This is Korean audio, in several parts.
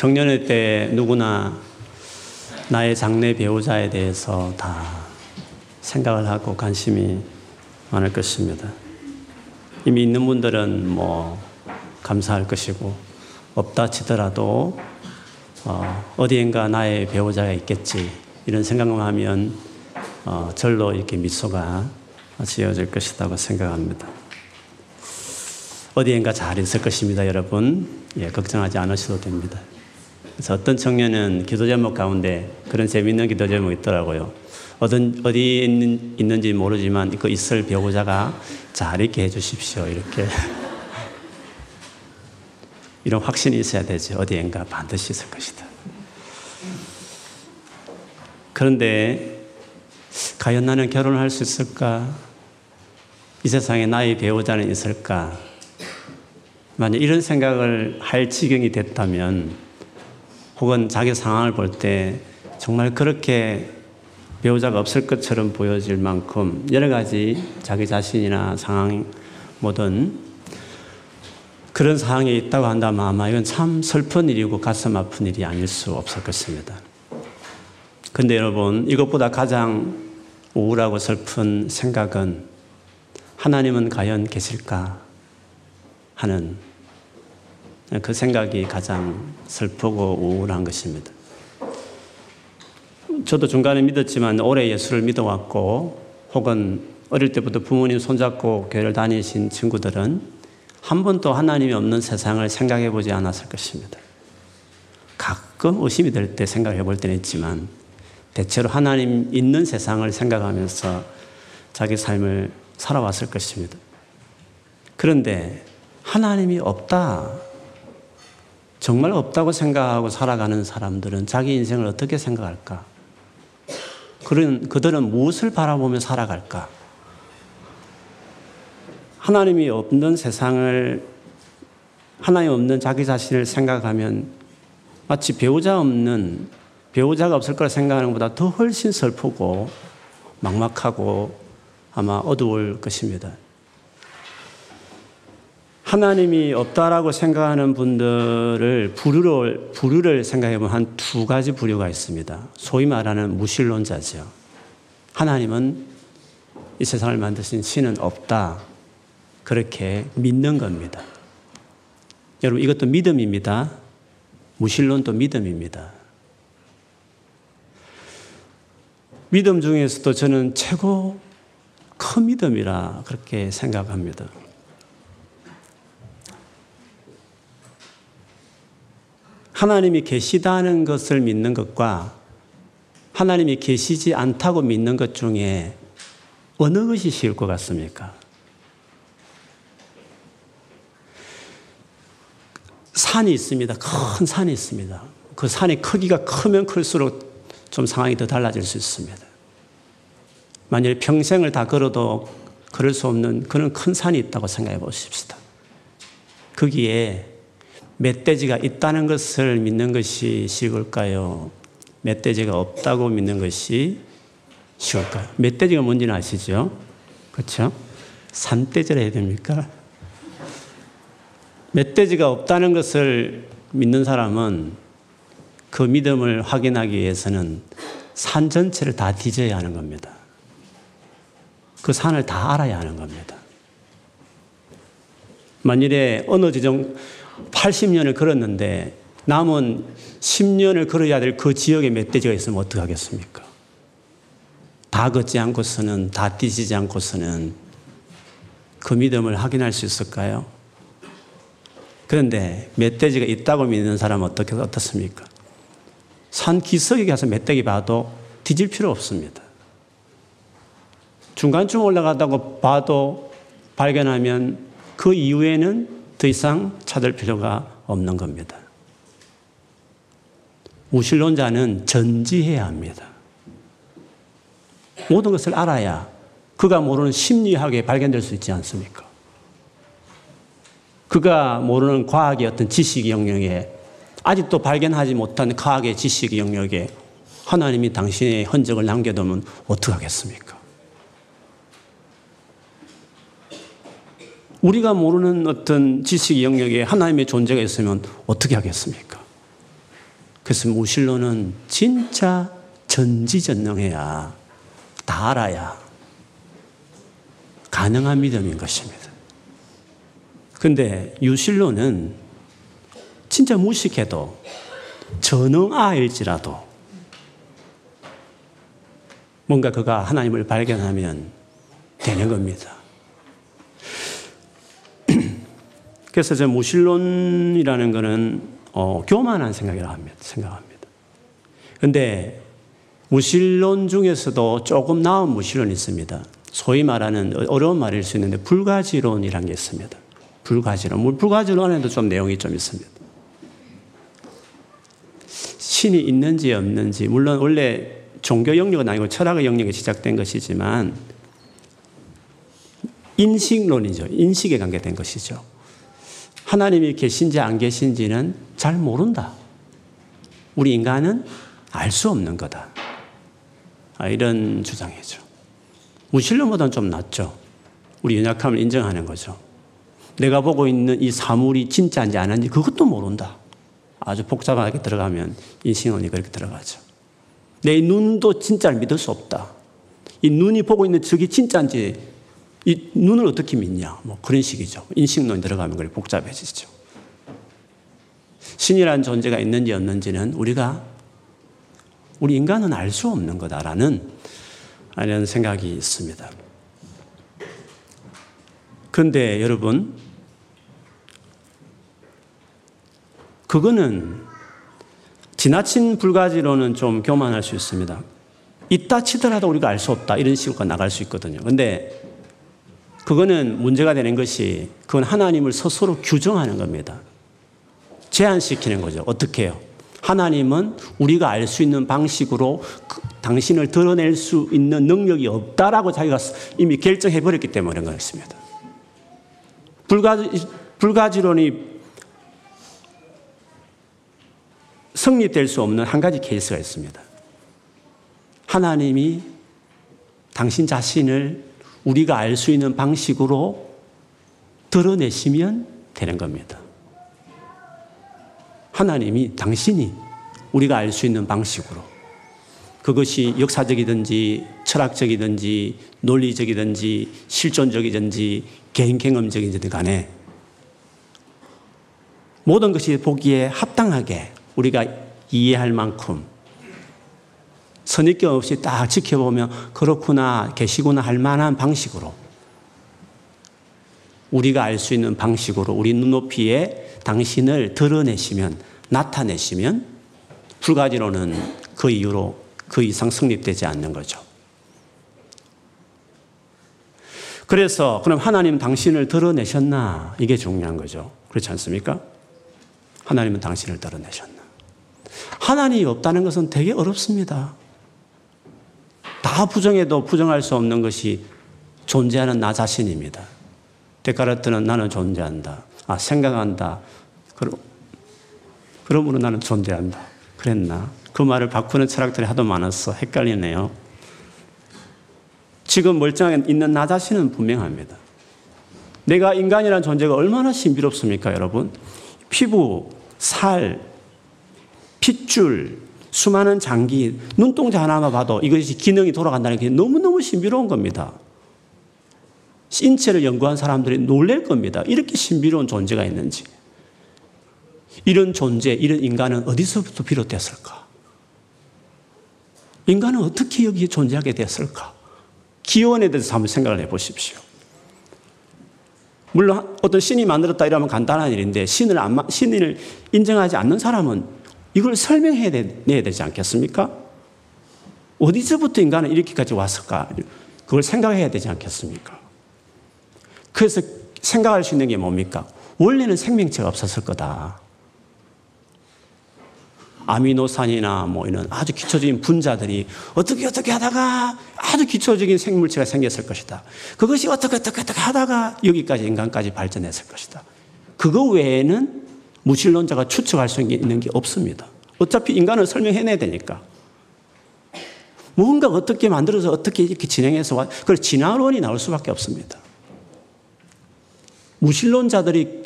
청년의 때 누구나 나의 장래 배우자에 대해서 다 생각을 하고 관심이 많을 것입니다. 이미 있는 분들은 뭐 감사할 것이고 없다 치더라도 어, 어디엔가 나의 배우자가 있겠지 이런 생각만 하면 어, 절로 이렇게 미소가 지어질 것이라고 생각합니다. 어디엔가 잘 있을 것입니다, 여러분. 예, 걱정하지 않으셔도 됩니다. 그래서 어떤 청년은 기도 제목 가운데 그런 재미있는 기도 제목이 있더라고요. 어떤, 어디에 있는, 있는지 모르지만 그 있을 배우자가 잘 있게 해주십시오. 이렇게. 이런 확신이 있어야 되죠. 어디엔가 반드시 있을 것이다. 그런데 과연 나는 결혼할 수 있을까? 이 세상에 나의 배우자는 있을까? 만약 이런 생각을 할 지경이 됐다면 혹은 자기 상황을 볼 때 정말 그렇게 배우자가 없을 것처럼 보여질 만큼 여러 가지 자기 자신이나 상황 뭐든 그런 상황에 있다고 한다면 아마 이건 참 슬픈 일이고 가슴 아픈 일이 아닐 수 없을 것입니다. 근데 여러분, 이것보다 가장 우울하고 슬픈 생각은 하나님은 과연 계실까 하는 그 생각이 가장 슬프고 우울한 것입니다. 저도 중간에 믿었지만 오래 예수를 믿어왔고 혹은 어릴 때부터 부모님 손잡고 교회를 다니신 친구들은 한 번도 하나님이 없는 세상을 생각해 보지 않았을 것입니다. 가끔 의심이 될 때 생각해 볼 때는 있지만 대체로 하나님 있는 세상을 생각하면서 자기 삶을 살아왔을 것입니다. 그런데 하나님이 없다. 정말 없다고 생각하고 살아가는 사람들은 자기 인생을 어떻게 생각할까? 그런, 그들은 무엇을 바라보며 살아갈까? 하나님이 없는 세상을, 하나님 없는 자기 자신을 생각하면 마치 배우자 없는, 배우자가 없을 걸 생각하는 것보다 더 훨씬 슬프고 막막하고 아마 어두울 것입니다. 하나님이 없다라고 생각하는 분들을 부류를, 부류를 생각해보면 한 두 가지 부류가 있습니다. 소위 말하는 무신론자죠. 하나님은 이 세상을 만드신 신은 없다. 그렇게 믿는 겁니다. 여러분, 이것도 믿음입니다. 무신론도 믿음입니다. 믿음 중에서도 저는 최고 큰 믿음이라 그렇게 생각합니다. 하나님이 계시다는 것을 믿는 것과 하나님이 계시지 않다고 믿는 것 중에 어느 것이 쉬울 것 같습니까? 산이 있습니다. 큰 산이 있습니다. 그 산의 크기가 크면 클수록 좀 상황이 더 달라질 수 있습니다. 만일 평생을 다 걸어도 걸을 수 없는 그런 큰 산이 있다고 생각해 보십시다. 거기에 멧돼지가 있다는 것을 믿는 것이 쉬울까요? 멧돼지가 없다고 믿는 것이 쉬울까요? 멧돼지가 뭔지는 아시죠? 그렇죠? 산돼지라 해야 됩니까? 멧돼지가 없다는 것을 믿는 사람은 그 믿음을 확인하기 위해서는 산 전체를 다 뒤져야 하는 겁니다. 그 산을 다 알아야 하는 겁니다. 만일에 어느 지정 80년을 걸었는데 남은 10년을 걸어야 될 그 지역에 멧돼지가 있으면 어떡하겠습니까? 다 걷지 않고서는, 다 뛰지 않고서는 그 믿음을 확인할 수 있을까요? 그런데 멧돼지가 있다고 믿는 사람은 어떻게, 어떻습니까? 산 기슭에 가서 멧돼지 봐도 뒤질 필요 없습니다. 중간쯤 올라가다고 봐도 발견하면 그 이후에는 더 이상 찾을 필요가 없는 겁니다. 무신론자는 전지해야 합니다. 모든 것을 알아야 그가 모르는 심리학에 발견될 수 있지 않습니까? 그가 모르는 과학의 어떤 지식 영역에 아직도 발견하지 못한 과학의 지식 영역에 하나님이 당신의 흔적을 남겨두면 어떡하겠습니까? 우리가 모르는 어떤 지식 영역에 하나님의 존재가 있으면 어떻게 하겠습니까? 그래서 무신론은 진짜 전지전능해야 다 알아야 가능한 믿음인 것입니다. 근데 유실론은 진짜 무식해도 전능아일지라도 뭔가 그가 하나님을 발견하면 되는 겁니다. 그래서 저 무신론이라는 것은 어, 교만한 생각이라고 합니다. 생각합니다. 근데 무신론 중에서도 조금 나은 무신론이 있습니다. 소위 말하는 어려운 말일 수 있는데 불가지론이라는 게 있습니다. 불가지론. 불가지론에도 좀 내용이 좀 있습니다. 신이 있는지 없는지, 물론 원래 종교 영역은 아니고 철학의 영역이 시작된 것이지만 인식론이죠. 인식에 관계된 것이죠. 하나님이 계신지 안 계신지는 잘 모른다. 우리 인간은 알 수 없는 거다. 아, 이런 주장이죠. 무신론보다는 좀 낫죠. 우리 연약함을 인정하는 거죠. 내가 보고 있는 이 사물이 진짜인지 아닌지 그것도 모른다. 아주 복잡하게 들어가면 인신론이 그렇게 들어가죠. 내 눈도 진짜를 믿을 수 없다. 이 눈이 보고 있는 저게 진짜인지 이 눈을 어떻게 믿냐. 뭐 그런 식이죠. 인식론이 들어가면 그게 복잡해지죠. 신이라는 존재가 있는지 없는지는 우리가 우리 인간은 알 수 없는 거다라는 이런 생각이 있습니다. 그런데 여러분, 그거는 지나친 불가지로는 좀 교만할 수 있습니다. 있다 치더라도 우리가 알 수 없다. 이런 식으로 나갈 수 있거든요. 근데 그거는 문제가 되는 것이 그건 하나님을 스스로 규정하는 겁니다. 제한시키는 거죠. 어떻게 해요? 하나님은 우리가 알 수 있는 방식으로 그 당신을 드러낼 수 있는 능력이 없다라고 자기가 이미 결정해 버렸기 때문에 그런 것입니다. 불가지, 불가지론이 성립될 수 없는 한 가지 케이스가 있습니다. 하나님이 당신 자신을 우리가 알 수 있는 방식으로 드러내시면 되는 겁니다. 하나님이 당신이 우리가 알 수 있는 방식으로 그것이 역사적이든지 철학적이든지 논리적이든지 실존적이든지 개인 경험적이든지 간에 모든 것이 보기에 합당하게 우리가 이해할 만큼 선입견 없이 딱 지켜보면 그렇구나, 계시구나 할 만한 방식으로 우리가 알 수 있는 방식으로 우리 눈높이에 당신을 드러내시면, 나타내시면 불가지로는 그 이후로 그 이상 성립되지 않는 거죠. 그래서 그럼 하나님 당신을 드러내셨나? 이게 중요한 거죠. 그렇지 않습니까? 하나님은 당신을 드러내셨나? 하나님이 없다는 것은 되게 어렵습니다. 다 부정해도 부정할 수 없는 것이 존재하는 나 자신입니다. 데카르트는 나는 존재한다. 아, 생각한다. 그럼, 그러므로 나는 존재한다. 그랬나? 그 말을 바꾸는 철학들이 하도 많았어. 헷갈리네요. 지금 멀쩡하게 있는 나 자신은 분명합니다. 내가 인간이라는 존재가 얼마나 신비롭습니까, 여러분? 피부, 살, 핏줄, 수많은 장기, 눈동자 하나만 봐도 이것이 기능이 돌아간다는 게 너무너무 신비로운 겁니다. 인체를 연구한 사람들이 놀랄 겁니다. 이렇게 신비로운 존재가 있는지. 이런 존재, 이런 인간은 어디서부터 비롯됐을까? 인간은 어떻게 여기에 존재하게 됐을까? 기원에 대해서 한번 생각을 해 보십시오. 물론 어떤 신이 만들었다 이러면 간단한 일인데 신을 안, 신을 인정하지 않는 사람은 이걸 설명해야 되지 않겠습니까? 어디서부터 인간은 이렇게까지 왔을까? 그걸 생각해야 되지 않겠습니까? 그래서 생각할 수 있는 게 뭡니까? 원래는 생명체가 없었을 거다. 아미노산이나 뭐 이런 아주 기초적인 분자들이 어떻게 어떻게 하다가 아주 기초적인 생물체가 생겼을 것이다. 그것이 어떻게 어떻게 어떻게 하다가 여기까지 인간까지 발전했을 것이다. 그거 외에는 무신론자가 추측할 수 있는 게 없습니다. 어차피 인간을 설명해내야 되니까. 뭔가 어떻게 만들어서 어떻게 이렇게 진행해서 그 진화론이 나올 수밖에 없습니다. 무신론자들이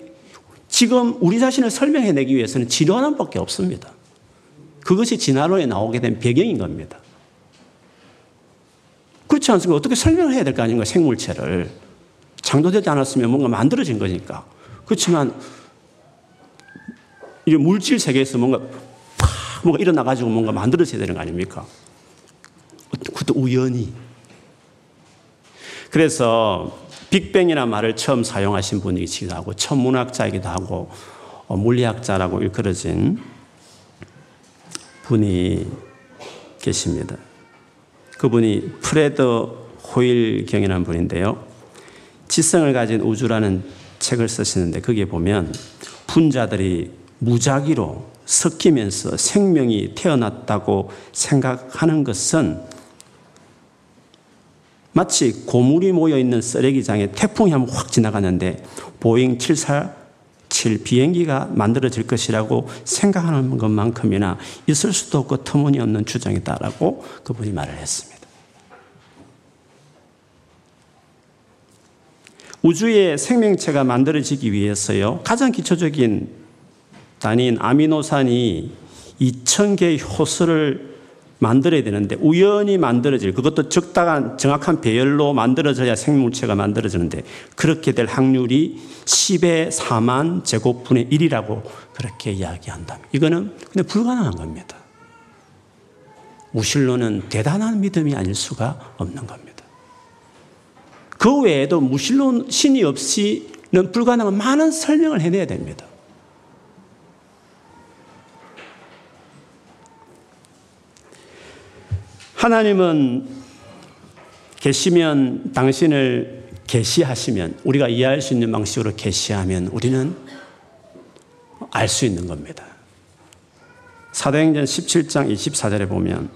지금 우리 자신을 설명해내기 위해서는 진화론밖에 없습니다. 그것이 진화론에 나오게 된 배경인 겁니다. 그렇지 않습니까? 어떻게 설명을 해야 될 거 아닌가, 생물체를. 창조되지 않았으면 뭔가 만들어진 거니까. 그렇지만, 이 물질 세계에서 뭔가 팍 뭔가 일어나가지고 뭔가 만들어져야 되는 거 아닙니까? 그것도 우연히. 그래서 빅뱅이라는 말을 처음 사용하신 분이기도 하고, 천문학자이기도 하고, 어, 물리학자라고 일컬어진 분이 계십니다. 그분이 프레더 호일경이라는 분인데요. 지성을 가진 우주라는 책을 쓰시는데 거기에 보면 분자들이 무작위로 섞이면서 생명이 태어났다고 생각하는 것은 마치 고물이 모여 있는 쓰레기장에 태풍이 한 번 확 지나가는데 보잉 747 비행기가 만들어질 것이라고 생각하는 것만큼이나 있을 수도 없고 터무니없는 주장이다라고 그분이 말을 했습니다. 우주의 생명체가 만들어지기 위해서요, 가장 기초적인 단위인 아미노산이 2000개의 효소를 만들어야 되는데 우연히 만들어질 그것도 적당한 정확한 배열로 만들어져야 생물체가 만들어지는데 그렇게 될 확률이 10의 4만 제곱분의 1이라고 그렇게 이야기한다면 이거는 근데 불가능한 겁니다. 무신론은 대단한 믿음이 아닐 수가 없는 겁니다. 그 외에도 무신론 신이 없이는 불가능한 많은 설명을 해내야 됩니다. 하나님은 계시면 당신을 계시하시면 우리가 이해할 수 있는 방식으로 계시하면 우리는 알 수 있는 겁니다. 사도행전 17장 24절에 보면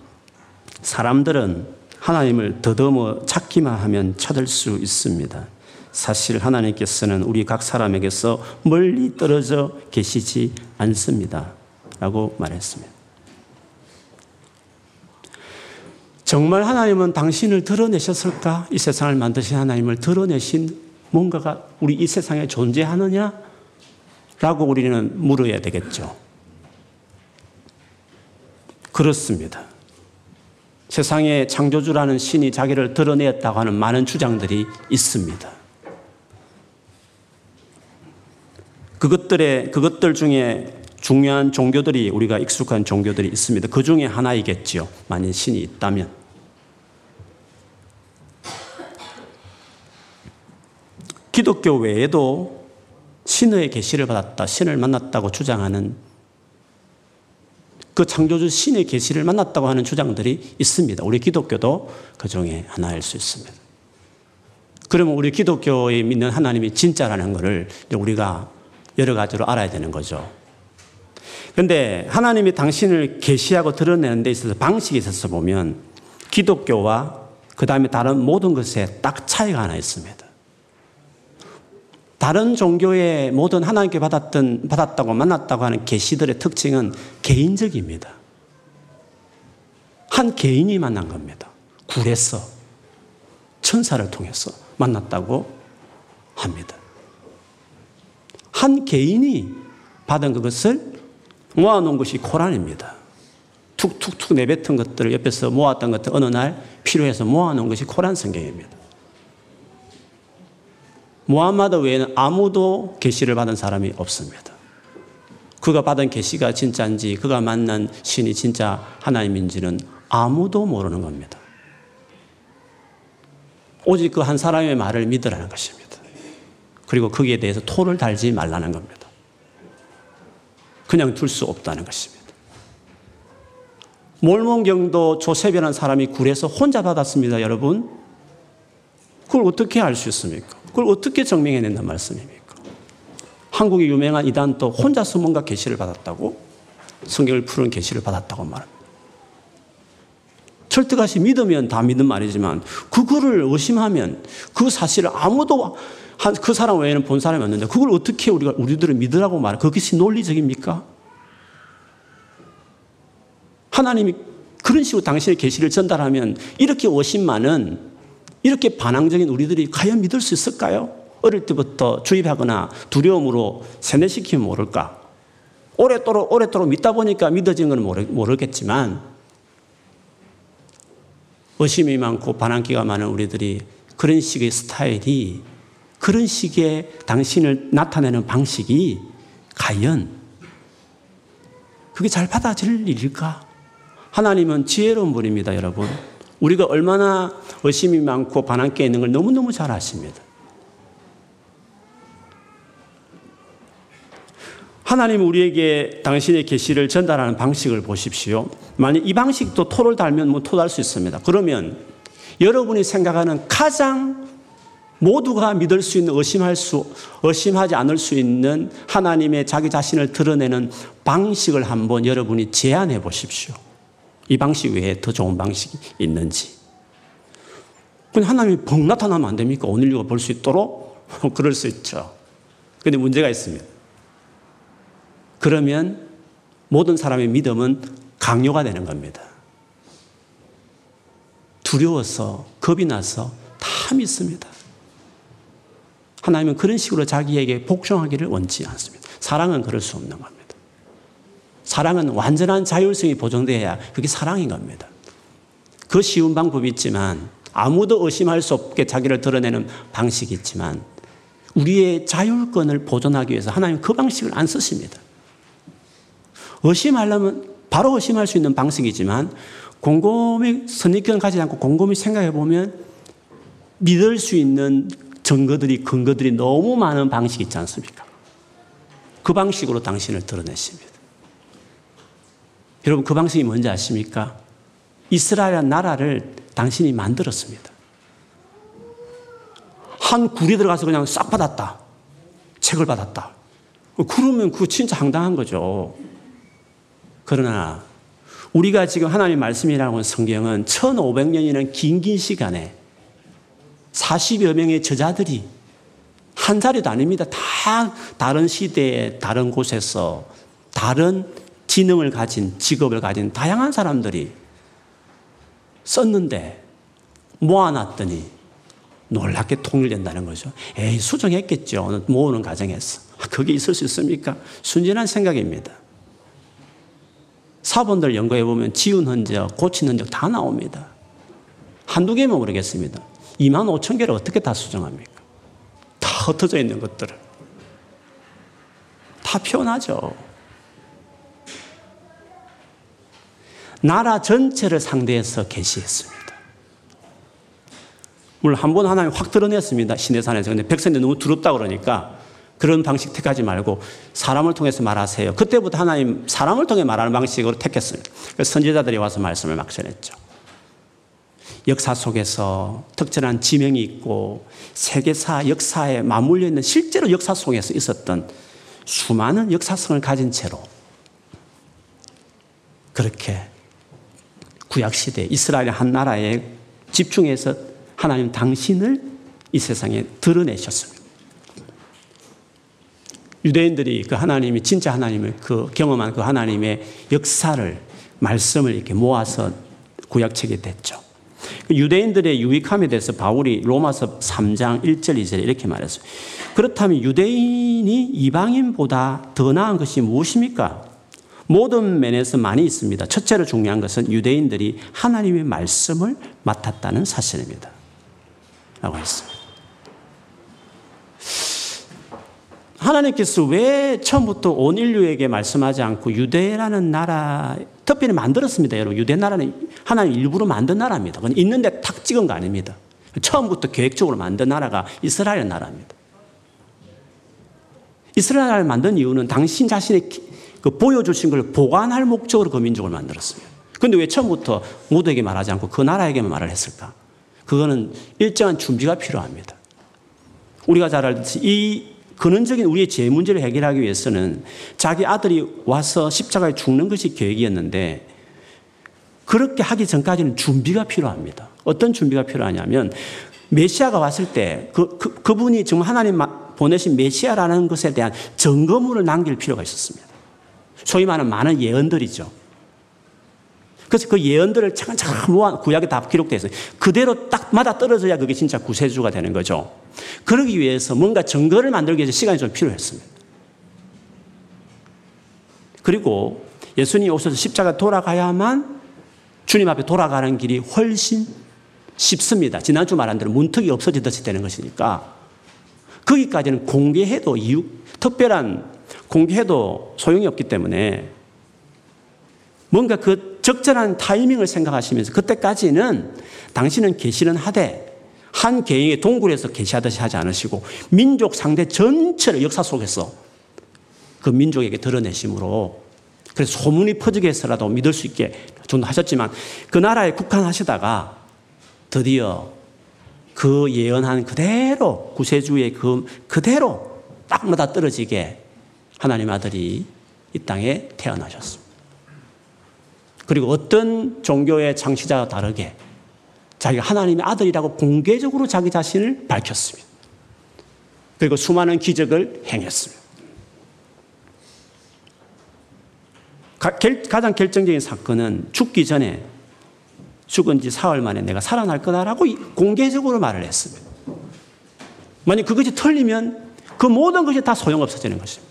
사람들은 하나님을 더듬어 찾기만 하면 찾을 수 있습니다. 사실 하나님께서는 우리 각 사람에게서 멀리 떨어져 계시지 않습니다. 라고 말했습니다. 정말 하나님은 당신을 드러내셨을까? 이 세상을 만드신 하나님을 드러내신 뭔가가 우리 이 세상에 존재하느냐? 라고 우리는 물어야 되겠죠. 그렇습니다. 세상에 창조주라는 신이 자기를 드러내었다고 하는 많은 주장들이 있습니다. 그것들의, 그것들 중에 중요한 종교들이 우리가 익숙한 종교들이 있습니다. 그 중에 하나이겠지요. 만약 신이 있다면. 기독교 외에도 신의 계시를 받았다, 신을 만났다고 주장하는 그 창조주 신의 계시를 만났다고 하는 주장들이 있습니다. 우리 기독교도 그 중에 하나일 수 있습니다. 그러면 우리 기독교에 믿는 하나님이 진짜라는 것을 우리가 여러 가지로 알아야 되는 거죠. 근데 하나님이 당신을 계시하고 드러내는 데 있어서 방식이 있어서 보면 기독교와 그 다음에 다른 모든 것에 딱 차이가 하나 있습니다. 다른 종교의 모든 하나님께 받았던, 받았다고 만났다고 하는 계시들의 특징은 개인적입니다. 한 개인이 만난 겁니다. 굴에서 천사를 통해서 만났다고 합니다. 한 개인이 받은 그것을 모아놓은 것이 코란입니다. 툭툭툭 내뱉은 것들을 옆에서 모았던 것들 어느 날 필요해서 모아놓은 것이 코란 성경입니다. 무함마드 외에는 아무도 계시를 받은 사람이 없습니다. 그가 받은 계시가 진짜인지 그가 만난 신이 진짜 하나님인지는 아무도 모르는 겁니다. 오직 그 한 사람의 말을 믿으라는 것입니다. 그리고 거기에 대해서 토를 달지 말라는 겁니다. 그냥 둘 수 없다는 것입니다. 몰몬경도 조셉이라는 사람이 굴에서 혼자 받았습니다, 여러분. 그걸 어떻게 알 수 있습니까? 그걸 어떻게 증명해낸단 말씀입니까? 한국의 유명한 이단도 혼자서 뭔가 계시를 받았다고 성경을 푸는 계시를 받았다고 말합니다. 철떡같이 믿으면 다 믿는 말이지만 그거를 의심하면 그 사실을 아무도 그 사람 외에는 본 사람이 없는데 그걸 어떻게 우리가 우리들을 믿으라고 말해? 그것이 논리적입니까? 하나님이 그런 식으로 당신의 계시를 전달하면 이렇게 오신 만은 이렇게 반항적인 우리들이 과연 믿을 수 있을까요? 어릴 때부터 주입하거나 두려움으로 세뇌시키면 모를까? 오랫도록, 오랫도록 믿다 보니까 믿어진 건 모르겠지만, 의심이 많고 반항기가 많은 우리들이 그런 식의 스타일이, 그런 식의 당신을 나타내는 방식이 과연 그게 잘 받아들일 일일까? 하나님은 지혜로운 분입니다, 여러분. 우리가 얼마나 의심이 많고 반항게 있는 걸 너무너무 잘 아십니다. 하나님 우리에게 당신의 계시를 전달하는 방식을 보십시오. 만약 이 방식도 토를 달면 뭐 토달 수 있습니다. 그러면 여러분이 생각하는 가장 모두가 믿을 수 있는 의심할 수 의심하지 않을 수 있는 하나님의 자기 자신을 드러내는 방식을 한번 여러분이 제안해 보십시오. 이 방식 외에 더 좋은 방식이 있는지. 그냥 하나님이 벙 나타나면 안 됩니까? 오늘 이거 볼 수 있도록? 그럴 수 있죠. 근데 문제가 있습니다. 그러면 모든 사람의 믿음은 강요가 되는 겁니다. 두려워서, 겁이 나서 다 믿습니다. 하나님은 그런 식으로 자기에게 복종하기를 원치 않습니다. 사랑은 그럴 수 없는 겁니다. 사랑은 완전한 자율성이 보존돼야 그게 사랑인 겁니다. 그 쉬운 방법이 있지만 아무도 의심할 수 없게 자기를 드러내는 방식이 있지만 우리의 자율권을 보존하기 위해서 하나님 그 방식을 안 쓰십니다. 의심하려면 바로 의심할 수 있는 방식이지만 곰곰이 선입견을 가지지 않고 곰곰이 생각해 보면 믿을 수 있는 증거들이 근거들이 너무 많은 방식이 있지 않습니까? 그 방식으로 당신을 드러내십니다. 여러분 그 방식이 뭔지 아십니까? 이스라엘 나라를 당신이 만들었습니다. 한 굴에 들어가서 그냥 싹 받았다. 책을 받았다. 그러면 그거 진짜 황당한 거죠. 그러나 우리가 지금 하나님 말씀이라고 성경은 1500년이라는 긴긴 시간에 40여 명의 저자들이 한 자리도 아닙니다. 다 다른 시대에 다른 곳에서 다른 지능을 가진 직업을 가진 다양한 사람들이 썼는데 모아놨더니 놀랍게 통일된다는 거죠. 에이, 수정했겠죠. 모으는 과정에서. 그게 있을 수 있습니까? 순진한 생각입니다. 사본들 연구해 보면 지운 흔적, 고친 흔적 다 나옵니다. 한두 개면 모르겠습니다. 2만 5천 개를 어떻게 다 수정합니까? 다 흩어져 있는 것들을. 다 표현하죠. 나라 전체를 상대해서 계시했습니다. 물론 한 번 하나님 확 드러냈습니다. 시내산에서. 근데 백성들이 너무 두렵다 그러니까 그런 방식 택하지 말고 사람을 통해서 말하세요. 그때부터 하나님 사람을 통해 말하는 방식으로 택했습니다. 그래서 선지자들이 와서 말씀을 막 전했죠. 역사 속에서 특별한 지명이 있고 세계사 역사에 맞물려 있는 실제로 역사 속에서 있었던 수많은 역사성을 가진 채로 그렇게 구약시대 이스라엘 한 나라에 집중해서 하나님 당신을 이 세상에 드러내셨습니다. 유대인들이 그 하나님이 진짜 하나님을 그 경험한 그 하나님의 역사를 말씀을 이렇게 모아서 구약책에 됐죠. 그 유대인들의 유익함에 대해서 바울이 로마서 3장 1절 2절에 이렇게 말했어요. 그렇다면 유대인이 이방인보다 더 나은 것이 무엇입니까? 모든 면에서 많이 있습니다. 첫째로 중요한 것은 유대인들이 하나님의 말씀을 맡았다는 사실입니다. 라고 했습니다. 하나님께서 왜 처음부터 온 인류에게 말씀하지 않고 유대라는 나라 특별히 만들었습니다, 여러분. 유대 나라는 하나님 일부러 만든 나라입니다. 그건 있는데 탁 찍은 거 아닙니다. 처음부터 계획적으로 만든 나라가 이스라엘 나라입니다. 이스라엘을 만든 이유는 당신 자신의 그 보여주신 걸 보관할 목적으로 그 민족을 만들었습니다. 근데 왜 처음부터 모두에게 말하지 않고 그 나라에게만 말을 했을까? 그거는 일정한 준비가 필요합니다. 우리가 잘 알듯이 이 근원적인 우리의 죄 문제를 해결하기 위해서는 자기 아들이 와서 십자가에 죽는 것이 계획이었는데 그렇게 하기 전까지는 준비가 필요합니다. 어떤 준비가 필요하냐면 메시아가 왔을 때 그, 그, 그분이 정말 하나님 보내신 메시아라는 것에 대한 점검을 남길 필요가 있었습니다. 소위 말하는 많은 예언들이죠. 그래서 그 예언들을 차근차근 모아 구약에 다 기록되어 있어요. 그대로 딱 맞아 떨어져야 그게 진짜 구세주가 되는 거죠. 그러기 위해서 뭔가 증거를 만들기 위해서 시간이 좀 필요했습니다. 그리고 예수님이 오셔서 십자가 돌아가야만 주님 앞에 돌아가는 길이 훨씬 쉽습니다. 지난주 말한 대로 문턱이 없어지듯이 되는 것이니까 거기까지는 공개해도 이유, 특별한 공개해도 소용이 없기 때문에 뭔가 그 적절한 타이밍을 생각하시면서 그때까지는 당신은 계시는 하되 한 개인의 동굴에서 계시하듯이 하지 않으시고 민족 상대 전체를 역사 속에서 그 민족에게 드러내심으로 그래서 소문이 퍼지게 해서라도 믿을 수 있게 좀 하셨지만 그 나라에 국한하시다가 드디어 그 예언한 그대로 구세주의 그 그대로 딱 맞아 떨어지게 하나님 아들이 이 땅에 태어나셨습니다. 그리고 어떤 종교의 창시자와 다르게 자기가 하나님의 아들이라고 공개적으로 자기 자신을 밝혔습니다. 그리고 수많은 기적을 행했습니다. 가장 결정적인 사건은 죽기 전에 죽은 지 사흘 만에 내가 살아날 거다라고 공개적으로 말을 했습니다. 만약 그것이 틀리면 그 모든 것이 다 소용없어지는 것입니다.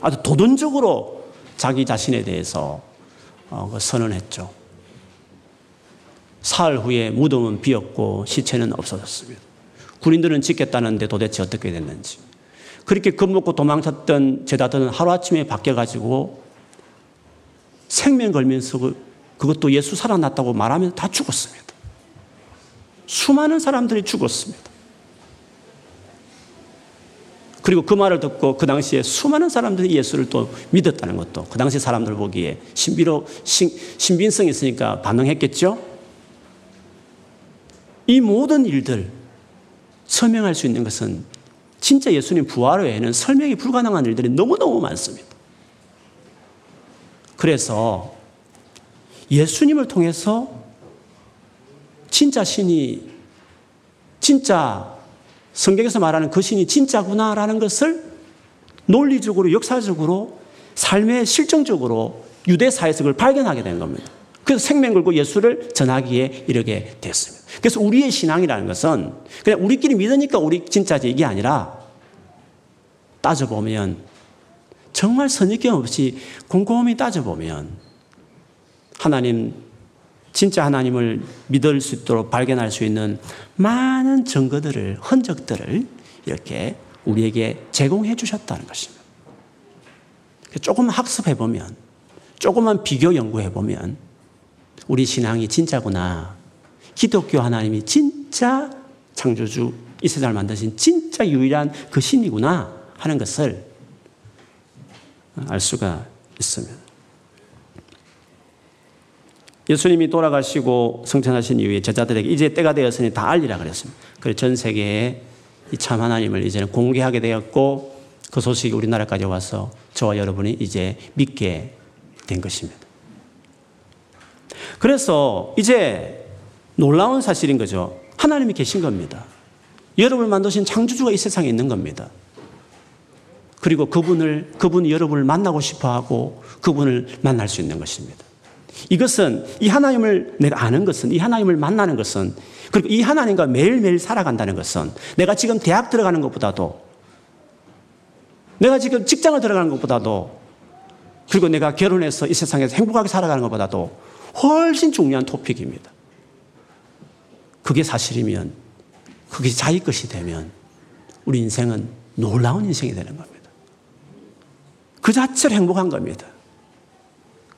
아주 도전적으로 자기 자신에 대해서 어, 그 선언했죠. 사흘 후에 무덤은 비었고 시체는 없어졌습니다. 군인들은 짓겠다는데 도대체 어떻게 됐는지. 그렇게 겁먹고 도망쳤던 제자들은 하루아침에 바뀌어가지고 생명 걸면서 그, 그것도 예수 살아났다고 말하면 다 죽었습니다. 수많은 사람들이 죽었습니다. 그리고 그 말을 듣고 그 당시에 수많은 사람들이 예수를 또 믿었다는 것도 그 당시 사람들 보기에 신비로 신, 신빙성이 있으니까 반응했겠죠? 이 모든 일들 설명할 수 있는 것은 진짜 예수님 부활 외에는 설명이 불가능한 일들이 너무너무 많습니다. 그래서 예수님을 통해서 진짜 신이 진짜 성경에서 말하는 그 신이 진짜구나라는 것을 논리적으로 역사적으로 삶의 실정적으로 유대사에서 그걸 발견하게 된 겁니다. 그래서 생명 걸고 예수를 전하기에 이르게 됐습니다. 그래서 우리의 신앙이라는 것은 그냥 우리끼리 믿으니까 우리 진짜지 이게 아니라 따져보면 정말 선입견 없이 곰곰이 따져보면 하나님 진짜 하나님을 믿을 수 있도록 발견할 수 있는 많은 증거들을, 흔적들을 이렇게 우리에게 제공해 주셨다는 것입니다. 조금 학습해 보면, 조금만 비교 연구해 보면, 우리 신앙이 진짜구나. 기독교 하나님이 진짜 창조주, 이 세상을 만드신 진짜 유일한 그 신이구나 하는 것을 알 수가 있습니다. 예수님이 돌아가시고 성천하신 이후에 제자들에게 이제 때가 되었으니 다 알리라 그랬습니다. 그래서 전 세계에 이 참 하나님을 이제는 공개하게 되었고 그 소식이 우리나라까지 와서 저와 여러분이 이제 믿게 된 것입니다. 그래서 이제 놀라운 사실인 거죠. 하나님이 계신 겁니다. 여러분을 만드신 창조주가 이 세상에 있는 겁니다. 그리고 그분을, 그분이 여러분을 만나고 싶어 하고 그분을 만날 수 있는 것입니다. 이것은 이 하나님을 내가 아는 것은 이 하나님을 만나는 것은 그리고 이 하나님과 매일매일 살아간다는 것은 내가 지금 대학 들어가는 것보다도 내가 지금 직장을 들어가는 것보다도 그리고 내가 결혼해서 이 세상에서 행복하게 살아가는 것보다도 훨씬 중요한 토픽입니다. 그게 사실이면 그게 자기 것이 되면 우리 인생은 놀라운 인생이 되는 겁니다. 그 자체로 행복한 겁니다.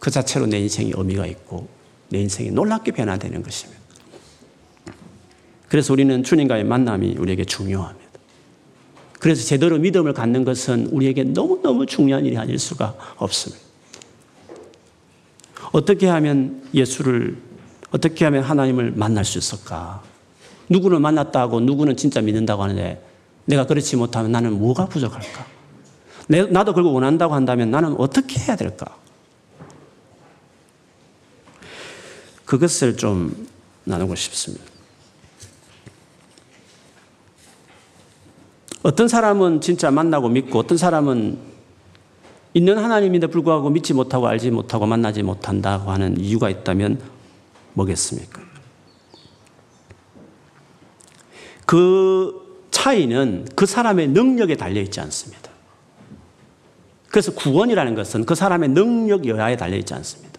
그 자체로 내 인생이 의미가 있고 내 인생이 놀랍게 변화되는 것입니다. 그래서 우리는 주님과의 만남이 우리에게 중요합니다. 그래서 제대로 믿음을 갖는 것은 우리에게 너무너무 중요한 일이 아닐 수가 없습니다. 어떻게 하면 예수를, 어떻게 하면 하나님을 만날 수 있을까? 누구를 만났다고 누구는 진짜 믿는다고 하는데 내가 그렇지 못하면 나는 뭐가 부족할까? 나도 그걸 원한다고 한다면 나는 어떻게 해야 될까? 그것을 좀 나누고 싶습니다. 어떤 사람은 진짜 만나고 믿고 어떤 사람은 있는 하나님인데 불구하고 믿지 못하고 알지 못하고 만나지 못한다고 하는 이유가 있다면 뭐겠습니까? 그 차이는 그 사람의 능력에 달려 있지 않습니다. 그래서 구원이라는 것은 그 사람의 능력 여하에 달려 있지 않습니다.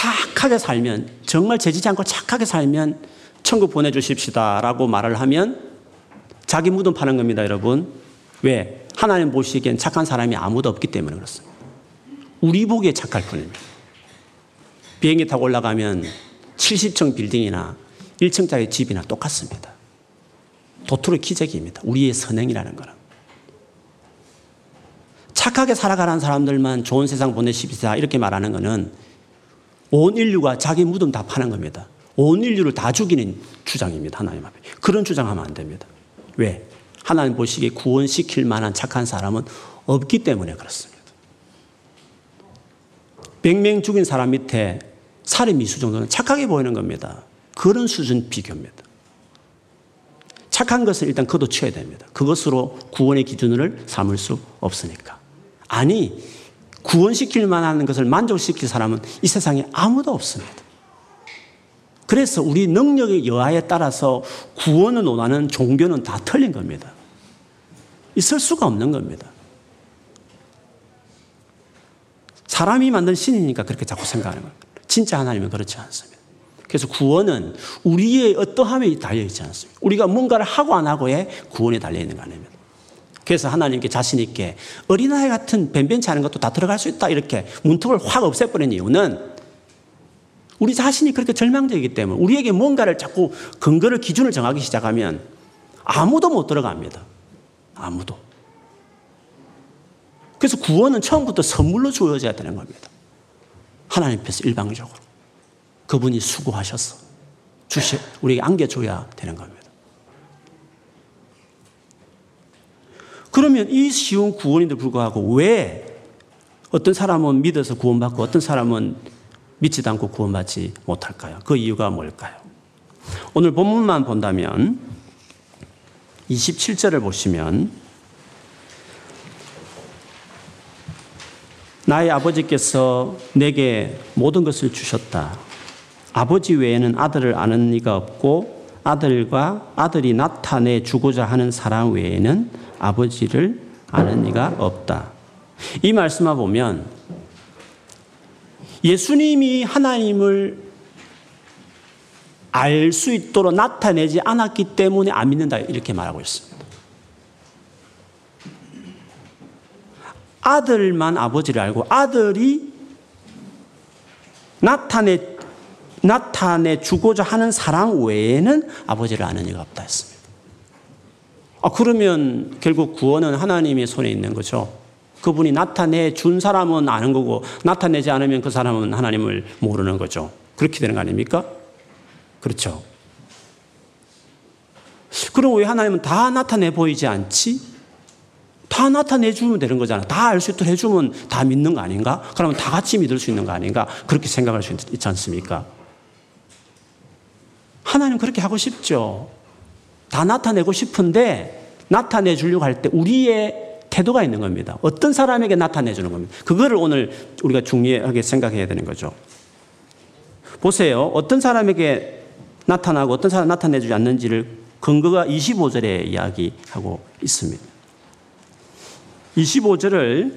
착하게 살면, 정말 재지지 않고 착하게 살면 천국 보내주십시다라고 말을 하면 자기 무덤 파는 겁니다, 여러분. 왜? 하나님 보시기엔 착한 사람이 아무도 없기 때문에 그렇습니다. 우리 보기에 착할 뿐입니다. 비행기 타고 올라가면 70층 빌딩이나 1층짜리 집이나 똑같습니다. 도토리 기적입니다. 우리의 선행이라는 거는. 착하게 살아가는 사람들만 좋은 세상 보내십시다. 이렇게 말하는 것은 온 인류가 자기 무덤 다 파는 겁니다. 온 인류를 다 죽이는 주장입니다. 하나님 앞에. 그런 주장하면 안 됩니다. 왜? 하나님 보시기에 구원시킬 만한 착한 사람은 없기 때문에 그렇습니다. 100명 죽인 사람 밑에 살인 미수 정도는 착하게 보이는 겁니다. 그런 수준 비교입니다. 착한 것을 일단 거둬쳐야 됩니다. 그것으로 구원의 기준을 삼을 수 없으니까. 아니, 구원시킬 만한 것을 만족시킬 사람은 이 세상에 아무도 없습니다. 그래서 우리 능력의 여하에 따라서 구원을 원하는 종교는 다 틀린 겁니다. 있을 수가 없는 겁니다. 사람이 만든 신이니까 그렇게 자꾸 생각하는 겁니다. 진짜 하나님은 그렇지 않습니다. 그래서 구원은 우리의 어떠함에 달려있지 않습니다. 우리가 뭔가를 하고 안 하고에 구원에 달려있는 거 아닙니다. 그래서 하나님께 자신 있게 어린아이 같은 변변치 않은 것도 다 들어갈 수 있다. 이렇게 문턱을 확 없애버린 이유는 우리 자신이 그렇게 절망적이기 때문에 우리에게 뭔가를 자꾸 근거를 기준을 정하기 시작하면 아무도 못 들어갑니다. 아무도. 그래서 구원은 처음부터 선물로 주어져야 되는 겁니다. 하나님께서 일방적으로. 그분이 수고하셔서 주시, 우리에게 안겨줘야 되는 겁니다. 그러면 이 쉬운 구원인데 불구하고 왜 어떤 사람은 믿어서 구원받고 어떤 사람은 믿지도 않고 구원받지 못할까요? 그 이유가 뭘까요? 오늘 본문만 본다면 27절을 보시면 나의 아버지께서 내게 모든 것을 주셨다. 아버지 외에는 아들을 아는 이가 없고 아들과 아들이 나타내 주고자 하는 사람 외에는 아버지를 아는 이가 없다. 이 말씀을 보면 예수님이 하나님을 알 수 있도록 나타내지 않았기 때문에 안 믿는다. 이렇게 말하고 있습니다. 아들만 아버지를 알고 아들이 나타내, 나타내 주고자 하는 사람 외에는 아버지를 아는 이가 없다 했습니다. 아, 그러면 결국 구원은 하나님의 손에 있는 거죠. 그분이 나타내 준 사람은 아는 거고 나타내지 않으면 그 사람은 하나님을 모르는 거죠. 그렇게 되는 거 아닙니까? 그렇죠. 그럼 왜 하나님은 다 나타내 보이지 않지? 다 나타내 주면 되는 거잖아. 다 알 수 있도록 해주면 다 믿는 거 아닌가? 그러면 다 같이 믿을 수 있는 거 아닌가? 그렇게 생각할 수 있지 않습니까? 하나님 그렇게 하고 싶죠. 다 나타내고 싶은데 나타내 주려고 할 때 우리의 태도가 있는 겁니다. 어떤 사람에게 나타내 주는 겁니다. 그거를 오늘 우리가 중요하게 생각해야 되는 거죠. 보세요. 어떤 사람에게 나타나고 어떤 사람 나타내 주지 않는지를 근거가 25절에 이야기하고 있습니다. 25절을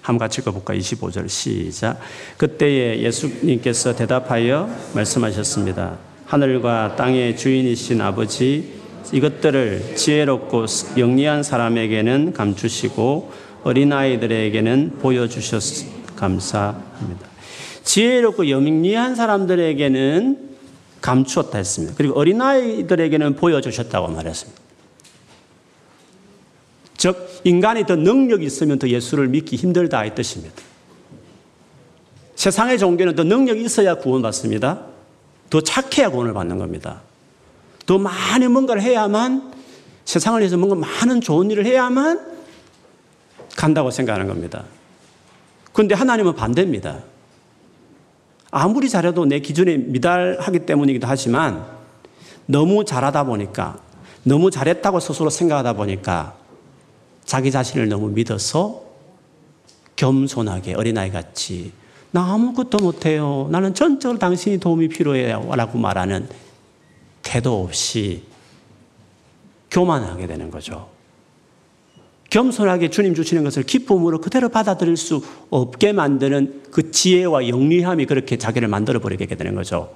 한번 같이 읽어볼까? 25절 시작. 그때에 예수님께서 대답하여 말씀하셨습니다. 하늘과 땅의 주인이신 아버지, 이것들을 지혜롭고 영리한 사람에게는 감추시고 어린아이들에게는 보여주셨 감사합니다. 지혜롭고 영리한 사람들에게는 감추었다 했습니다. 그리고 어린아이들에게는 보여주셨다고 말했습니다. 즉, 인간이 더 능력이 있으면 더 예수를 믿기 힘들다 이 뜻입니다. 세상의 종교는 더 능력이 있어야 구원받습니다. 더 착해야 구원을 받는 겁니다. 더 많이 뭔가를 해야만 세상을 위해서 뭔가 많은 좋은 일을 해야만 간다고 생각하는 겁니다. 그런데 하나님은 반대입니다. 아무리 잘해도 내 기준에 미달하기 때문이기도 하지만 너무 잘하다 보니까 너무 잘했다고 스스로 생각하다 보니까 자기 자신을 너무 믿어서 겸손하게 어린아이 같이 나 아무것도 못해요. 나는 전적으로 당신이 도움이 필요해요. 라고 말하는 태도 없이 교만하게 되는 거죠. 겸손하게 주님 주시는 것을 기쁨으로 그대로 받아들일 수 없게 만드는 그 지혜와 영리함이 그렇게 자기를 만들어 버리게 되는 거죠.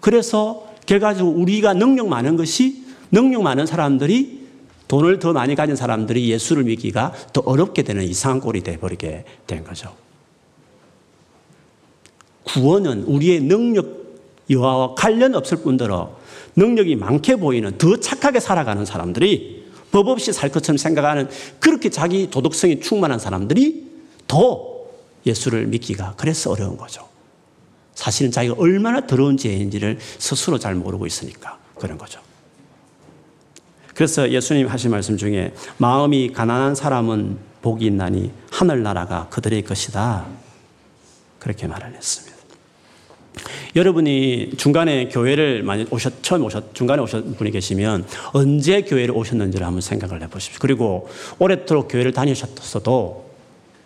그래서 결과적으로 우리가 능력 많은 것이 능력 많은 사람들이 돈을 더 많이 가진 사람들이 예수를 믿기가 더 어렵게 되는 이상한 꼴이 되어버리게 된 거죠. 구원은 우리의 능력 여하와 관련 없을 뿐더러 능력이 많게 보이는 더 착하게 살아가는 사람들이 법 없이 살 것처럼 생각하는 그렇게 자기 도덕성이 충만한 사람들이 더 예수를 믿기가 그래서 어려운 거죠. 사실은 자기가 얼마나 더러운 죄인지를 스스로 잘 모르고 있으니까 그런 거죠. 그래서 예수님 하신 말씀 중에 마음이 가난한 사람은 복이 있나니 하늘나라가 그들의 것이다. 그렇게 말을 했습니다. 여러분이 중간에 교회를 많이 오셨, 처음 오셨, 중간에 오셨 분이 계시면 언제 교회를 오셨는지를 한번 생각을 해 보십시오. 그리고 오랫도록 교회를 다니셨어도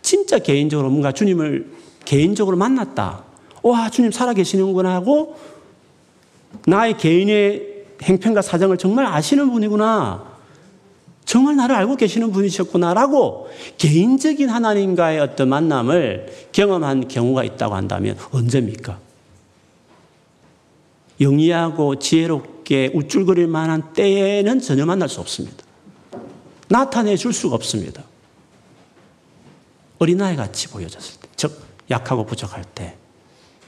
진짜 개인적으로 뭔가 주님을 개인적으로 만났다. 와, 주님 살아계시는구나 하고 나의 개인의 행편과 사정을 정말 아시는 분이구나. 정말 나를 알고 계시는 분이셨구나라고 개인적인 하나님과의 어떤 만남을 경험한 경우가 있다고 한다면 언제입니까? 영리하고 지혜롭게 우쭐거릴 만한 때에는 전혀 만날 수 없습니다. 나타내 줄 수가 없습니다. 어린아이 같이 보여졌을 때, 즉, 약하고 부족할 때,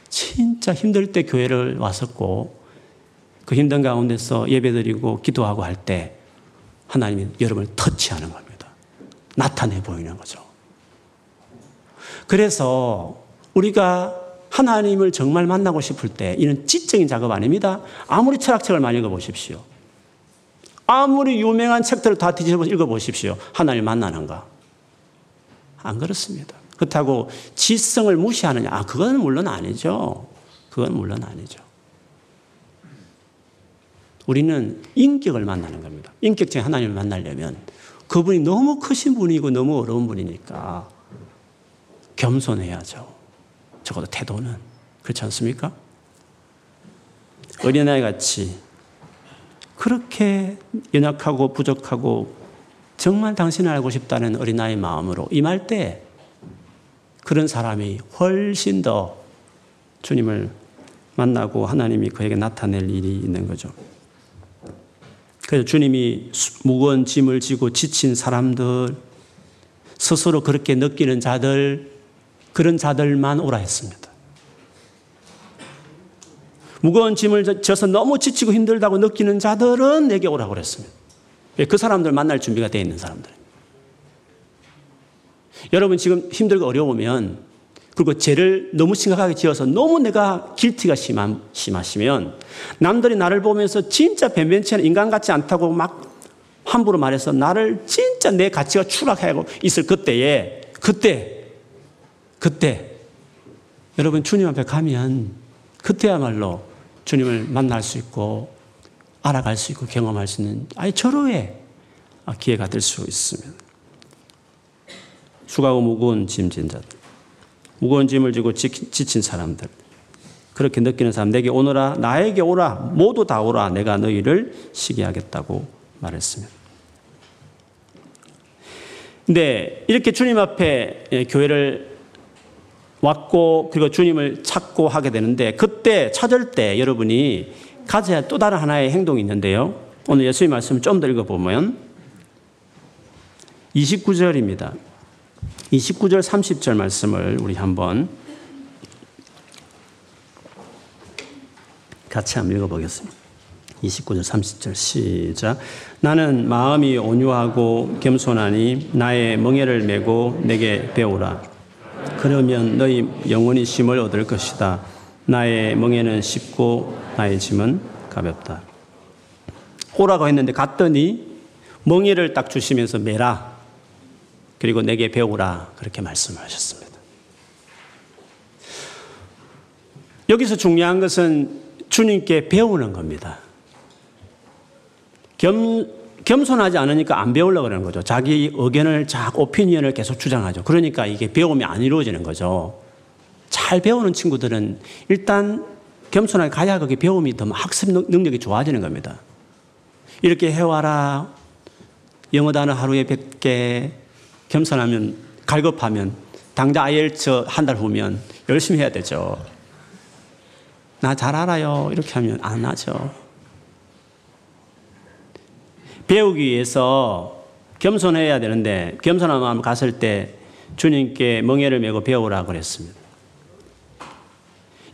진짜 힘들 때 교회를 왔었고, 그 힘든 가운데서 예배드리고 기도하고 할 때, 하나님이 여러분을 터치하는 겁니다. 나타내 보이는 거죠. 그래서 우리가 하나님을 정말 만나고 싶을 때 이는 지적인 작업 아닙니다. 아무리 철학책을 많이 읽어보십시오. 아무리 유명한 책들을 다 뒤집어 읽어보십시오. 하나님 만나는가? 안 그렇습니다. 그렇다고 지성을 무시하느냐? 아, 그건 물론 아니죠. 그건 물론 아니죠. 우리는 인격을 만나는 겁니다. 인격적인 하나님을 만나려면 그분이 너무 크신 분이고 너무 어려운 분이니까 겸손해야죠. 적어도 태도는. 그렇지 않습니까? 어린아이 같이 그렇게 연약하고 부족하고 정말 당신을 알고 싶다는 어린아이 마음으로 임할 때 그런 사람이 훨씬 더 주님을 만나고 하나님이 그에게 나타낼 일이 있는 거죠. 그래서 주님이 무거운 짐을 지고 지친 사람들, 스스로 그렇게 느끼는 자들, 그런 자들만 오라 했습니다. 무거운 짐을 져서 너무 지치고 힘들다고 느끼는 자들은 내게 오라고 그랬습니다. 예, 그 사람들 만날 준비가 되어 있는 사람들. 여러분 지금 힘들고 어려우면 그리고 죄를 너무 심각하게 지어서 너무 내가 길티가 심한, 심하시면 남들이 나를 보면서 진짜 변변치 않은 인간 같지 않다고 막 함부로 말해서 나를 진짜 내 가치가 추락하고 있을 그때에 그때 그때 여러분 주님 앞에 가면 그때야말로 주님을 만날 수 있고 알아갈 수 있고 경험할 수 있는 아예 절호의 기회가 될 수 있습니다. 수고하고 무거운 짐진 자들, 무거운 짐을 지고 지친 사람들, 그렇게 느끼는 사람, 내게 오너라, 나에게 오라, 모두 다 오라, 내가 너희를 시기 하겠다고 말했습니다. 근데 이렇게 주님 앞에 예, 교회를 왔고 그리고 주님을 찾고 하게 되는데 그때 찾을 때 여러분이 가져야 또 다른 하나의 행동이 있는데요. 오늘 예수의 말씀을 좀더 읽어보면 29절입니다. 29절 30절 말씀을 우리 한번 같이 한번 읽어보겠습니다. 29절 30절 시작 나는 마음이 온유하고 겸손하니 나의 멍에를 메고 내게 배우라 그러면 너희 영원히 쉼을 얻을 것이다. 나의 멍에는 쉽고 나의 짐은 가볍다. 오라고 했는데 갔더니 멍에를 딱 주시면서 매라. 그리고 내게 배우라. 그렇게 말씀하셨습니다. 여기서 중요한 것은 주님께 배우는 겁니다. 겸, 겸손하지 않으니까 안 배우려고 그러는 거죠. 자기 의견을, 자, 오피니언을 계속 주장하죠. 그러니까 이게 배움이 안 이루어지는 거죠. 잘 배우는 친구들은 일단 겸손하게 가야 그게 배움이 더 학습 능력이 좋아지는 겁니다. 이렇게 해와라. 영어 단어 하루에 100개, 겸손하면, 갈급하면, 당장 아이엘츠 한달 후면 열심히 해야 되죠. 나 잘 알아요. 이렇게 하면 안 하죠. 배우기 위해서 겸손해야 되는데 겸손한 마음 갔을 때 주님께 멍에를 메고 배우라 그랬습니다.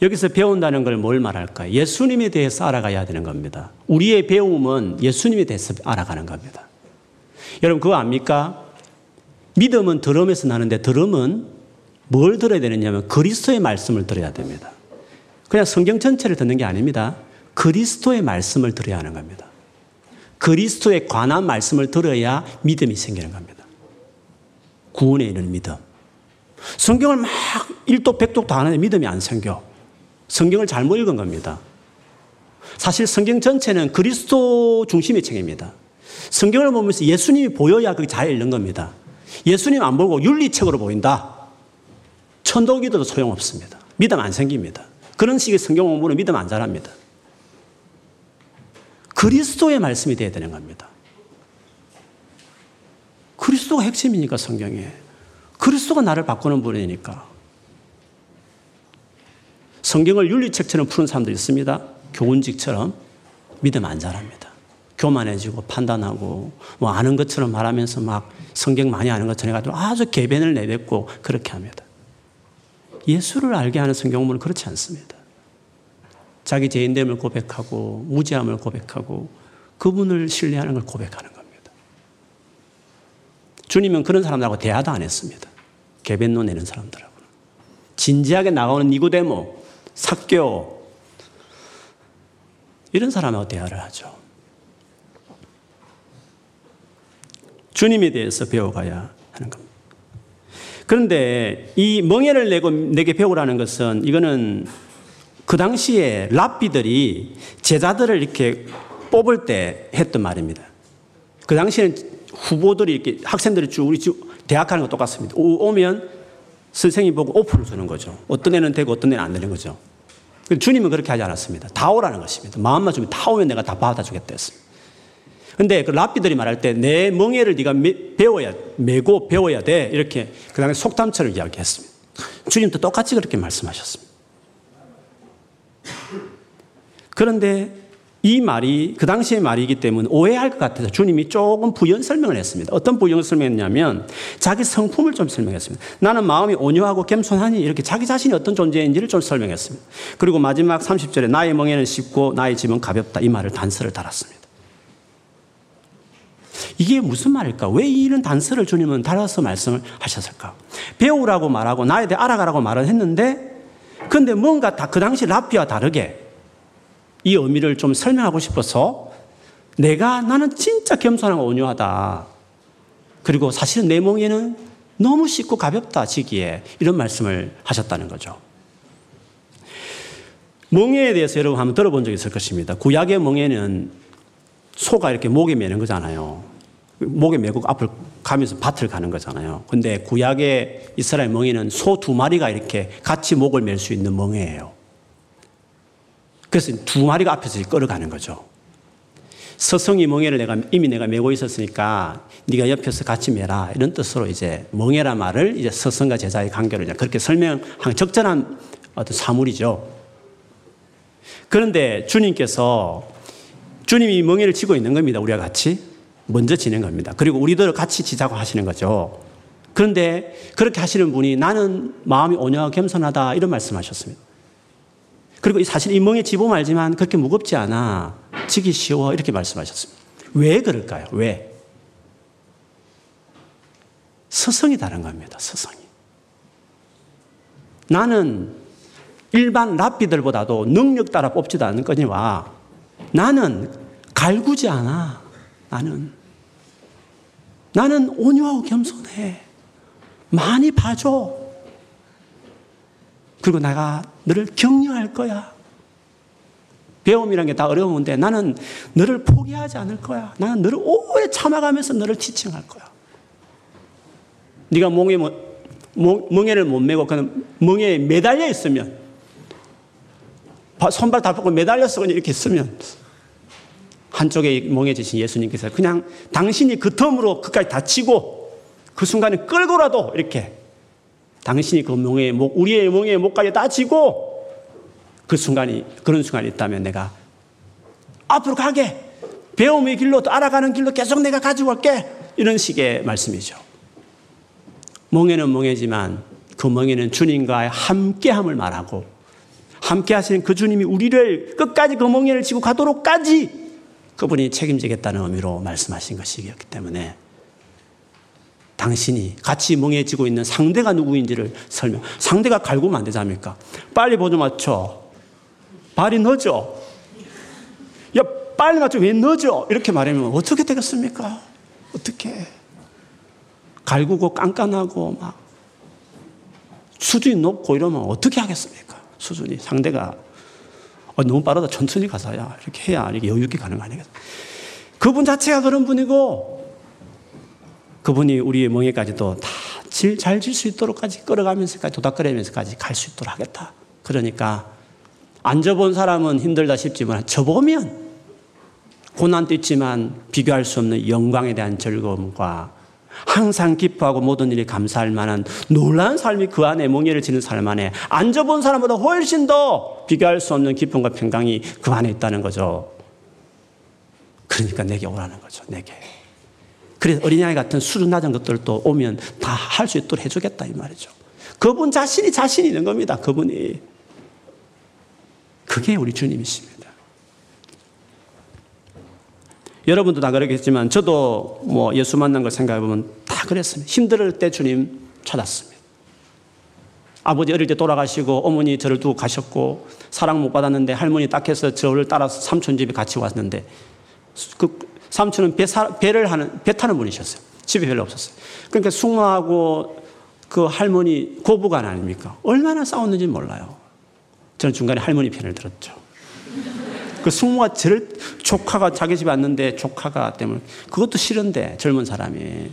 여기서 배운다는 걸 뭘 말할까요? 예수님에 대해서 알아가야 되는 겁니다. 우리의 배움은 예수님에 대해서 알아가는 겁니다. 여러분 그거 압니까? 믿음은 들음에서 나는데 들음은 뭘 들어야 되느냐면 그리스도의 말씀을 들어야 됩니다. 그냥 성경 전체를 듣는 게 아닙니다. 그리스도의 말씀을 들어야 하는 겁니다. 그리스도에 관한 말씀을 들어야 믿음이 생기는 겁니다. 구원에 이르는 믿음. 성경을 막 1독 100독 다 하는데 믿음이 안 생겨. 성경을 잘못 읽은 겁니다. 사실 성경 전체는 그리스도 중심의 책입니다. 성경을 보면서 예수님이 보여야 그게 잘 읽는 겁니다. 예수님 안 보고 윤리책으로 보인다. 천도기도 소용없습니다. 믿음 안 생깁니다. 그런 식의 성경 공부는 믿음 안 잘합니다. 그리스도의 말씀이 되어야 되는 겁니다. 그리스도가 핵심이니까 성경에. 그리스도가 나를 바꾸는 분이니까. 성경을 윤리책처럼 푸는 사람도 있습니다. 교훈직처럼 믿음 안 잘합니다. 교만해지고 판단하고 뭐 아는 것처럼 말하면서 막 성경 많이 아는 것처럼 해가지고 아주 개변을 내뱉고 그렇게 합니다. 예수를 알게 하는 성경문은 그렇지 않습니다. 자기 죄인됨을 고백하고 무지함을 고백하고 그분을 신뢰하는 걸 고백하는 겁니다. 주님은 그런 사람들하고 대화도 안 했습니다. 개변론 내는 사람들하고. 진지하게 나가는 니고데모, 삭교 이런 사람하고 대화를 하죠. 주님에 대해서 배워가야 하는 겁니다. 그런데 이 멍해를 내고 내게 배우라는 것은 이거는 그 당시에 랍비들이 제자들을 이렇게 뽑을 때 했던 말입니다. 그 당시에는 후보들이 이렇게 학생들이 쭉 우리 대학 가는 거 똑같습니다. 오, 면 선생님 보고 오프를 주는 거죠. 어떤 애는 되고 어떤 애는 안 되는 거죠. 주님은 그렇게 하지 않았습니다. 다 오라는 것입니다. 마음만 주면 다 오면 내가 다 받아주겠다 했습니다. 근데 그 랍비들이 말할 때 내 멍에를 네가 배워야 메고 배워야 돼 이렇게 그 다음에 속담처럼 이야기했습니다. 주님도 똑같이 그렇게 말씀하셨습니다. 그런데 이 말이 그 당시의 말이기 때문에 오해할 것 같아서 주님이 조금 부연 설명을 했습니다. 어떤 부연 설명했냐면 자기 성품을 좀 설명했습니다. 나는 마음이 온유하고 겸손하니 이렇게 자기 자신이 어떤 존재인지를 좀 설명했습니다. 그리고 마지막 30절에 나의 멍에는 쉽고 나의 짐은 가볍다 이 말을 단서를 달았습니다. 이게 무슨 말일까? 왜 이런 단서를 주님은 달아서 말씀을 하셨을까? 배우라고 말하고 나에 대해 알아가라고 말을 했는데 근데 뭔가 다 그 당시 라피와 다르게 이 의미를 좀 설명하고 싶어서 내가 나는 진짜 겸손하고 온유하다. 그리고 사실은 내 멍에는 너무 쉽고 가볍다, 지기에. 이런 말씀을 하셨다는 거죠. 멍에에 대해서 여러분 한번 들어본 적 있을 것입니다. 구약의 멍에는 소가 이렇게 목에 매는 거잖아요. 목에 메고 앞을 가면서 밭을 가는 거잖아요. 근데 구약의 이스라엘 멍에는 소 두 마리가 이렇게 같이 목을 맬수 있는 멍에예요. 그래서 두 마리가 앞에서 끌어가는 거죠. 서성이 멍에를 내가 이미 내가 메고 있었으니까 네가 옆에서 같이 매라 이런 뜻으로 이제 멍에라 말을 이제 서성과 제자의 관계를 그렇게 설명한 적절한 어떤 사물이죠. 그런데 주님께서 주님이 멍에를 치고 있는 겁니다. 우리와 같이 먼저 겁니다. 그리고 우리들 같이 지자고 하시는 거죠. 그런데 그렇게 하시는 분이 나는 마음이 온유하고 겸손하다 이런 말씀하셨습니다. 그리고 사실 이 멍에 집어 말지만 그렇게 무겁지 않아. 지기 쉬워. 이렇게 말씀하셨습니다. 왜 그럴까요? 왜? 서성이 다른 겁니다. 서성이. 나는 일반 랍비들보다도 능력 따라 뽑지도 않는 거니와 나는 갈구지 않아. 나는. 나는 온유하고 겸손해. 많이 봐줘. 그리고 내가 너를 격려할 거야. 배움이라는 게다 어려운데 나는 너를 포기하지 않을 거야. 나는 너를 오래 참아가면서 너를 지칭할 거야. 네가 멍에 멍에를 못 메고 그냥 멍에 매달려 있으면 손발 다 뻗고 매달려서 그냥 이렇게 있으면 한쪽에 멍해지신 예수님께서 그냥 당신이 그 덤으로 끝까지 다치고 그 순간에 끌고라도 이렇게 당신이 그 멍에 목, 우리의 멍에 목까지 다치고 그 순간이, 그런 순간이 있다면 내가 앞으로 가게 배움의 길로 또 알아가는 길로 계속 내가 가지고 갈게 이런 식의 말씀이죠. 멍에는 멍해지만 그 멍에는 주님과의 함께함을 말하고 함께 하시는 그 주님이 우리를 끝까지 그 멍에를 지고 가도록까지 그분이 책임지겠다는 의미로 말씀하신 것이기 때문에 당신이 같이 멍해지고 있는 상대가 누구인지를 설명. 상대가 갈구면 안 되지 않습니까? 빨리 보조 맞춰. 발이 늦어. 야, 빨리 맞춰. 왜 늦어? 이렇게 말하면 어떻게 되겠습니까? 어떻게. 갈구고 깐깐하고 막 수준이 높고 이러면 어떻게 하겠습니까? 수준이 상대가 어, 너무 빠르다 천천히 가서야 이렇게 해야 이렇게 여유 있게 가는 거 아니겠어요? 그분 자체가 그런 분이고 그분이 우리의 멍에까지도 다 잘 질 수 있도록까지 끌어가면서까지 도닥거리면서까지 갈 수 있도록 하겠다. 그러니까 안 접은 사람은 힘들다 싶지만 접으면 고난도 있지만 비교할 수 없는 영광에 대한 즐거움과 항상 기뻐하고 모든 일이 감사할 만한 놀라운 삶이 그 안에 몽예를 지는 삶 안에 앉아본 사람보다 훨씬 더 비교할 수 없는 기쁨과 평강이 그 안에 있다는 거죠. 그러니까 내게 오라는 거죠. 내게. 그래서 어린아이 같은 수준 낮은 것들도 오면 다 할 수 있도록 해주겠다 이 말이죠. 그분 자신이 자신이 있는 겁니다. 그분이. 그게 우리 주님이십니다. 여러분도 다 그러겠지만 저도 뭐 예수 만난 걸 생각해 보면 다 그랬습니다. 힘들 때 주님 찾았습니다. 아버지 어릴 때 돌아가시고 어머니 저를 두고 가셨고 사랑 못 받았는데 할머니 딱 해서 저를 따라서 삼촌 집에 같이 왔는데 그 삼촌은 배, 사, 배를 하는, 배 타는 분이셨어요. 집에 별로 없었어요. 그러니까 숙모하고 그 할머니 고부간 아닙니까? 얼마나 싸웠는지 몰라요. 저는 중간에 할머니 편을 들었죠. 그 숙모가 저를 조카가 자기 집에 왔는데 조카가 때문에 그것도 싫은데 젊은 사람이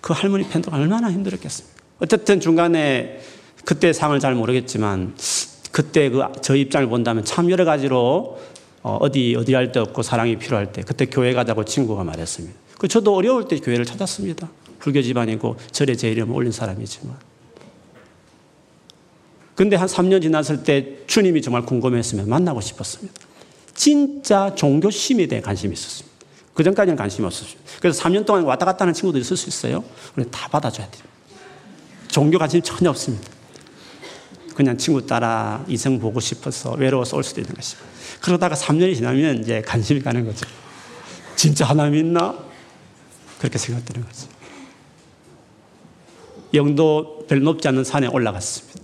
그 할머니 팬도 얼마나 힘들었겠습니까? 어쨌든 중간에 그때 상을 잘 모르겠지만 그때 그 저 입장을 본다면 참 여러 가지로 어, 어디 어디 할 데 없고 사랑이 필요할 때 그때 교회 가자고 친구가 말했습니다. 그 저도 어려울 때 교회를 찾았습니다. 불교 집안이고 절에 제 이름을 올린 사람이지만. 근데 한 3년 지났을 때 주님이 정말 궁금했으면 만나고 싶었습니다. 진짜 종교심에 대해 관심이 있었습니다. 그 전까지는 관심이 없었어요. 그래서 3년 동안 왔다 갔다 하는 친구도 있을 수 있어요. 근데 다 받아줘야 돼요. 종교 관심이 전혀 없습니다. 그냥 친구 따라 이성 보고 싶어서 외로워서 올 수도 있는 것입니다. 그러다가 3년이 지나면 이제 관심이 가는 거죠. 진짜 하나님 있나? 그렇게 생각되는 거죠. 영도 별 높지 않은 산에 올라갔습니다.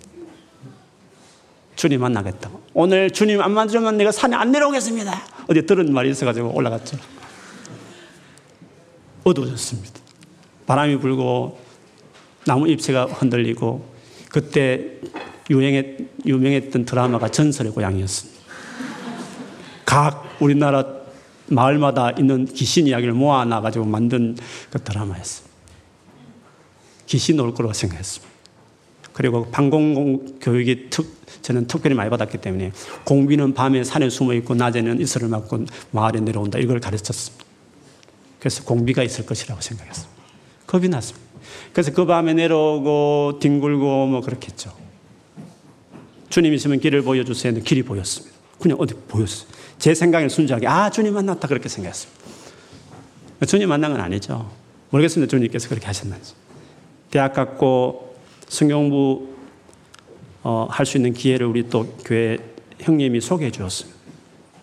주님 만나겠다고. 오늘 주님 안 만나면 내가 산에 안 내려오겠습니다. 어디 들은 말이 있어가지고 올라갔죠. 어두워졌습니다. 바람이 불고 나무 잎새가 흔들리고 그때 유행했, 유명했던 드라마가 전설의 고향이었습니다. 각 우리나라 마을마다 있는 귀신 이야기를 모아놔가지고 만든 그 드라마였습니다. 귀신 올 거라고 생각했습니다. 그리고 방공 교육이 특, 저는 특별히 많이 받았기 때문에 공비는 밤에 산에 숨어 있고 낮에는 이슬을 맞고 마을에 내려온다 이걸 가르쳤습니다. 그래서 공비가 있을 것이라고 생각했습니다. 겁이 났습니다. 그래서 그 밤에 내려오고 뒹굴고 뭐 그렇겠죠. 주님 있으면 길을 보여주세요. 길이 보였습니다. 그냥 어디 보였어요. 제 생각에 순수하게 아 주님 만났다 그렇게 생각했습니다. 주님 만난 건 아니죠. 모르겠습니다. 주님께서 그렇게 하셨는지. 대학 갔고 성경부 어, 할 수 있는 기회를 우리 또 교회 형님이 소개해 주었습니다.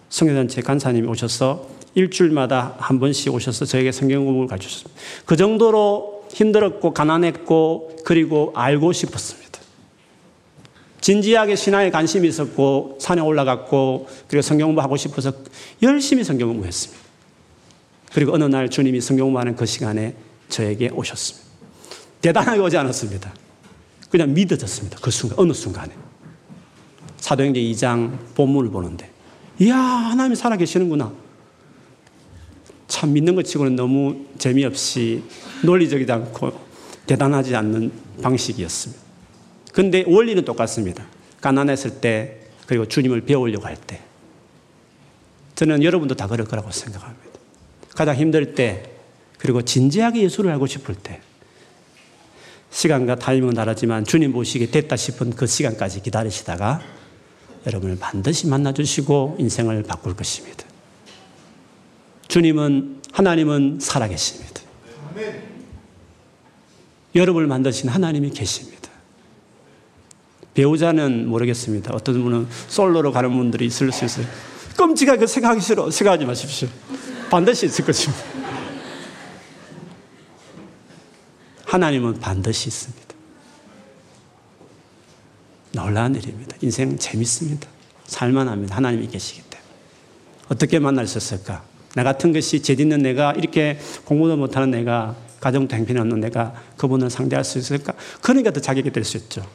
성교단체 간사님이 오셔서 일주일마다 한 번씩 오셔서 저에게 성경 공부를 가르쳤습니다. 그 정도로 힘들었고 가난했고 그리고 알고 싶었습니다. 진지하게 신앙에 관심이 있었고 산에 올라갔고 그리고 성경 공부하고 싶어서 열심히 성경 공부했습니다. 그리고 어느 날 주님이 성경 공부하는 그 시간에 저에게 오셨습니다. 대단하게 오지 않았습니다. 그냥 믿어졌습니다. 그 순간, 어느 순간에. 사도행전 2장 본문을 보는데, 이야, 하나님이 살아계시는구나. 참 믿는 것 치고는 너무 재미없이 논리적이지 않고 대단하지 않는 방식이었습니다. 근데 원리는 똑같습니다. 가난했을 때, 그리고 주님을 배우려고 할 때. 저는 여러분도 다 그럴 거라고 생각합니다. 가장 힘들 때, 그리고 진지하게 예수를 알고 싶을 때, 시간과 타이밍은 다르지만 주님 모시게 됐다 싶은 그 시간까지 기다리시다가 여러분을 반드시 만나주시고 인생을 바꿀 것입니다. 주님은, 하나님은 살아계십니다. 여러분을 만드신 하나님이 계십니다. 배우자는 모르겠습니다. 어떤 분은 솔로로 가는 분들이 있을 수 있어요. 끔찍하게 생각하기 싫어. 생각하지 마십시오. 반드시 있을 것입니다. 하나님은 반드시 있습니다. 놀라운 일입니다. 인생 재밌습니다. 살만합니다. 하나님이 계시기 때문에. 어떻게 만날 수 있을까? 나 같은 것이 죄 짓는 내가 이렇게 공부도 못하는 내가 가정도 행편없는 내가 그분을 상대할 수 있을까? 그러니까 더 자격이 될 수 있죠.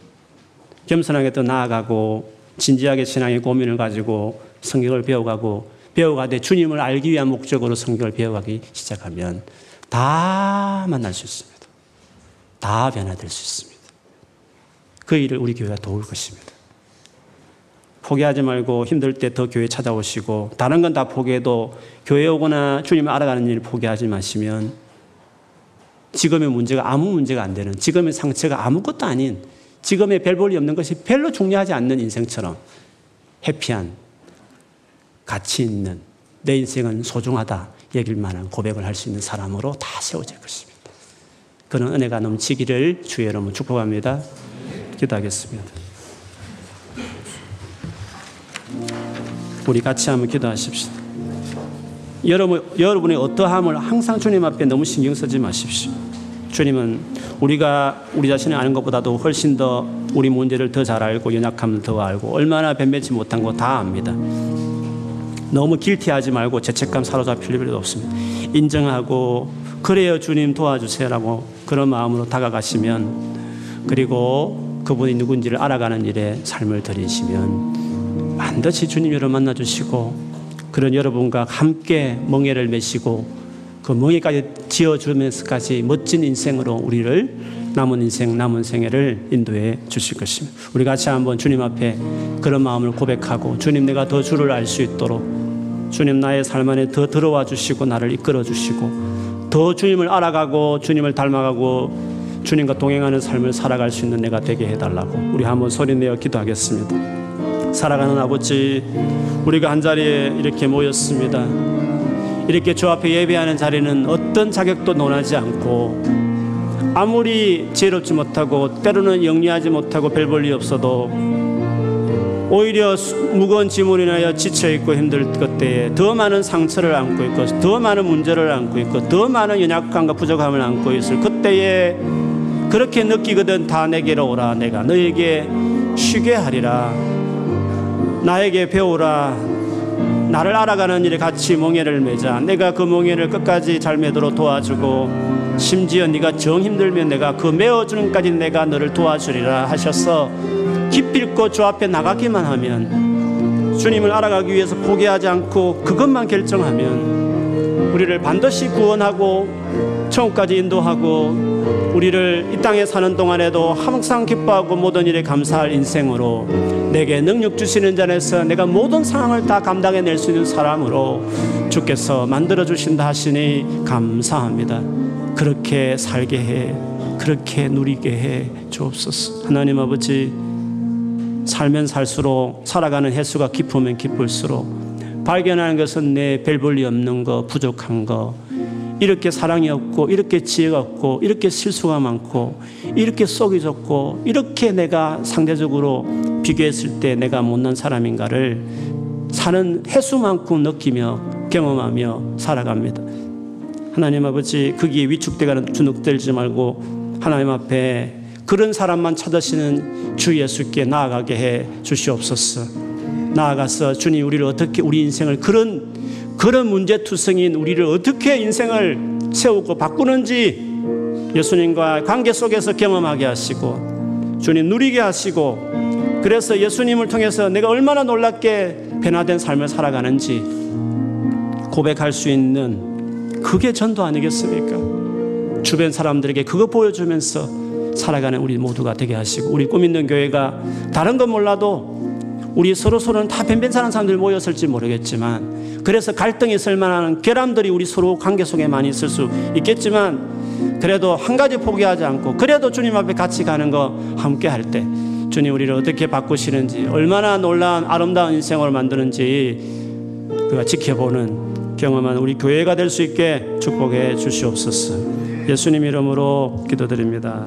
겸손하게 더 나아가고 진지하게 신앙의 고민을 가지고 성경을 배워가고 배워가되 주님을 알기 위한 목적으로 성경을 배워가기 시작하면 다 만날 수 있습니다. 다 변화될 수 있습니다. 그 일을 우리 교회가 도울 것입니다. 포기하지 말고 힘들 때 더 교회 찾아오시고 다른 건 다 포기해도 교회 오거나 주님을 알아가는 일을 포기하지 마시면 지금의 문제가 아무 문제가 안 되는 지금의 상처가 아무것도 아닌 지금의 별 볼이 없는 것이 별로 중요하지 않는 인생처럼 해피한 가치 있는 내 인생은 소중하다 얘길 만한 고백을 할 수 있는 사람으로 다 세워질 것입니다. 그런 은혜가 넘치기를 주의 여러분 축복합니다. 기도하겠습니다. 우리 같이 한번 기도하십시다. 여러분, 여러분의 어떠함을 항상 주님 앞에 너무 신경 쓰지 마십시오. 주님은 우리가 우리 자신을 아는 것보다도 훨씬 더 우리 문제를 더 잘 알고 연약함을 더 알고 얼마나 변변치 못한 거 다 압니다. 너무 길티하지 말고 죄책감 사로잡힐 필요도 없습니다. 인정하고 그래요 주님 도와주세요라고 그런 마음으로 다가가시면 그리고 그분이 누군지를 알아가는 일에 삶을 들이시면 반드시 주님 여러분 만나 주시고 그런 여러분과 함께 멍해를 메시고 그 멍해까지 지어주면서까지 멋진 인생으로 우리를 남은 인생, 남은 생애를 인도해 주실 것입니다. 우리 같이 한번 주님 앞에 그런 마음을 고백하고 주님 내가 더 주를 알 수 있도록 주님 나의 삶 안에 더 들어와 주시고 나를 이끌어 주시고 더 주님을 알아가고 주님을 닮아가고 주님과 동행하는 삶을 살아갈 수 있는 내가 되게 해달라고 우리 한번 소리내어 기도하겠습니다. 살아가는 아버지, 우리가 한 자리에 이렇게 모였습니다. 이렇게 주 앞에 예배하는 자리는 어떤 자격도 논하지 않고 아무리 지혜롭지 못하고 때로는 영리하지 못하고 별 볼일 없어도 오히려 무거운 지문이 나여 지쳐있고 힘들 그때에 더 많은 상처를 안고 있고 더 많은 문제를 안고 있고 더 많은 연약함과 부족함을 안고 있을 그때에 그렇게 느끼거든 다 내게로 오라 내가. 너에게 쉬게 하리라. 나에게 배우라. 나를 알아가는 일에 같이 멍에를 매자. 내가 그 멍에를 끝까지 잘 매도록 도와주고 심지어 네가 정 힘들면 내가 그 메어주는까지 내가 너를 도와주리라 하셔서 기필코 주 앞에 나가기만 하면 주님을 알아가기 위해서 포기하지 않고 그것만 결정하면 우리를 반드시 구원하고 천국까지 인도하고 우리를 이 땅에 사는 동안에도 항상 기뻐하고 모든 일에 감사할 인생으로 내게 능력 주시는 자에서 내가 모든 상황을 다 감당해낼 수 있는 사람으로 주께서 만들어 주신다 하시니 감사합니다. 그렇게 살게 해, 그렇게 누리게 해 주옵소서. 하나님 아버지, 살면 살수록 살아가는 횟수가 깊으면 깊을수록 발견하는 것은 내 별 볼일 없는 거, 부족한 거, 이렇게 사랑이 없고, 이렇게 지혜가 없고, 이렇게 실수가 많고, 이렇게 속이 좁고, 이렇게 내가 상대적으로 비교했을 때 내가 못난 사람인가를 사는 횟수만큼 느끼며 경험하며 살아갑니다. 하나님 아버지 거기에 위축되가는 주눅들지 말고 하나님 앞에 그런 사람만 찾으시는 주 예수께 나아가게 해 주시옵소서. 나아가서 주님 우리를 어떻게 우리 인생을 그런 그런 문제투성인 우리를 어떻게 인생을 세우고 바꾸는지 예수님과 관계 속에서 경험하게 하시고 주님 누리게 하시고 그래서 예수님을 통해서 내가 얼마나 놀랍게 변화된 삶을 살아가는지 고백할 수 있는 그게 전도 아니겠습니까? 주변 사람들에게 그거 보여주면서 살아가는 우리 모두가 되게 하시고 우리 꿈 있는 교회가 다른 건 몰라도 우리 서로 서로는 다 변변찮은 사람들 모였을지 모르겠지만 그래서 갈등이 있을 만한 결함들이 우리 서로 관계 속에 많이 있을 수 있겠지만 그래도 한 가지 포기하지 않고 그래도 주님 앞에 같이 가는 거 함께 할 때 주님 우리를 어떻게 바꾸시는지 얼마나 놀라운 아름다운 인생을 만드는지 그가 지켜보는 경험한 우리 교회가 될 수 있게 축복해 주시옵소서. 예수님 이름으로 기도드립니다.